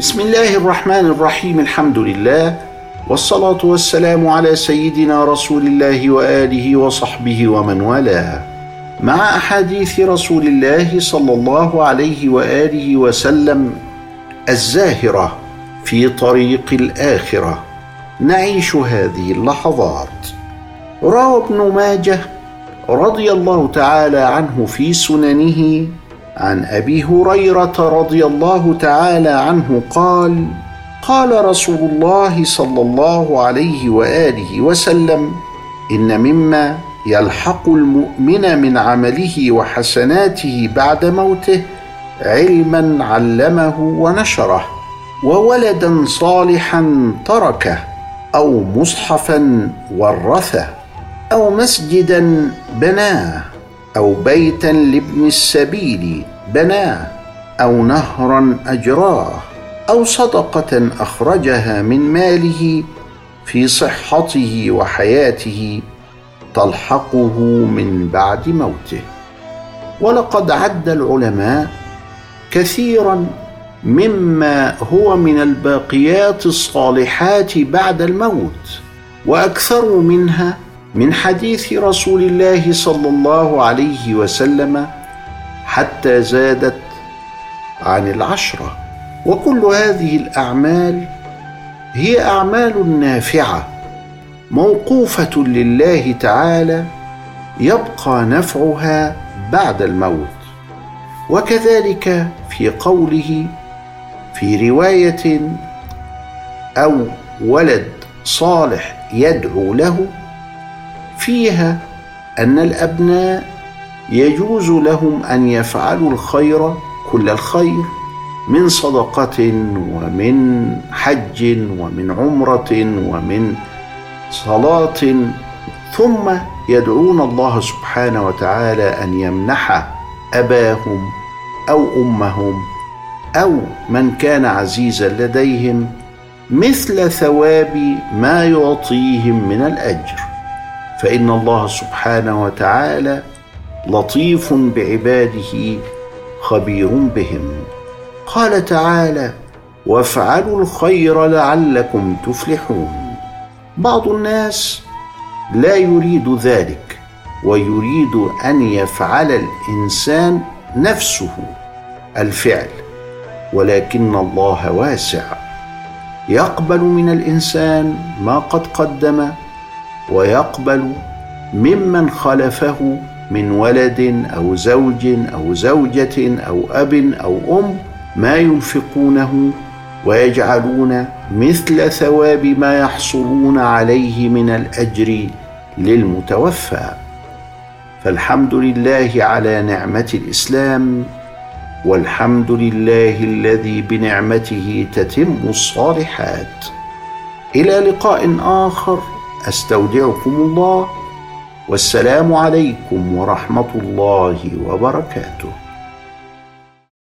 بسم الله الرحمن الرحيم الحمد لله والصلاه والسلام على سيدنا رسول الله واله وصحبه ومن والاه مع احاديث رسول الله صلى الله عليه واله وسلم الزاهره في طريق الاخره نعيش هذه اللحظات روى ابن ماجه رضي الله تعالى عنه في سننه عن أبي هريرة رضي الله تعالى عنه قال قال رسول الله صلى الله عليه وآله وسلم إن مما يلحق المؤمن من عمله وحسناته بعد موته علما علمه ونشره وولدا صالحا تركه أو مصحفا ورثه أو مسجدا بناه. أو بيتا لابن السبيل بناه أو نهرا أجراه أو صدقة أخرجها من ماله في صحته وحياته تلحقه من بعد موته. ولقد عد العلماء كثيرا مما هو من الباقيات الصالحات بعد الموت وأكثر منها من حديث رسول الله صلى الله عليه وسلم حتى زادت عن العشرة. وكل هذه الأعمال هي أعمال نافعة موقوفة لله تعالى يبقى نفعها بعد الموت. وكذلك في قوله في رواية أو ولد صالح يدعو له فيها أن الأبناء يجوز لهم أن يفعلوا الخير كل الخير من صدقة ومن حج ومن عمرة ومن صلاة ثم يدعون الله سبحانه وتعالى أن يمنح أباهم أو أمهم أو من كان عزيزا لديهم مثل ثواب ما يعطيهم من الأجر. فإن الله سبحانه وتعالى لطيف بعباده خبير بهم. قال تعالى وافعلوا الخير لعلكم تفلحون. بعض الناس لا يريد ذلك ويريد أن يفعل الإنسان نفسه الفعل ولكن الله واسع. يقبل من الإنسان ما قد قدم ويقبل ممن خلفه من ولد أو زوج أو زوجة أو أب أو أم ما ينفقونه ويجعلون مثل ثواب ما يحصلون عليه من الأجر للمتوفى. فالحمد لله على نعمة الإسلام والحمد لله الذي بنعمته تتم الصالحات. إلى لقاء آخر. أستودعكم الله والسلام عليكم ورحمة الله وبركاته.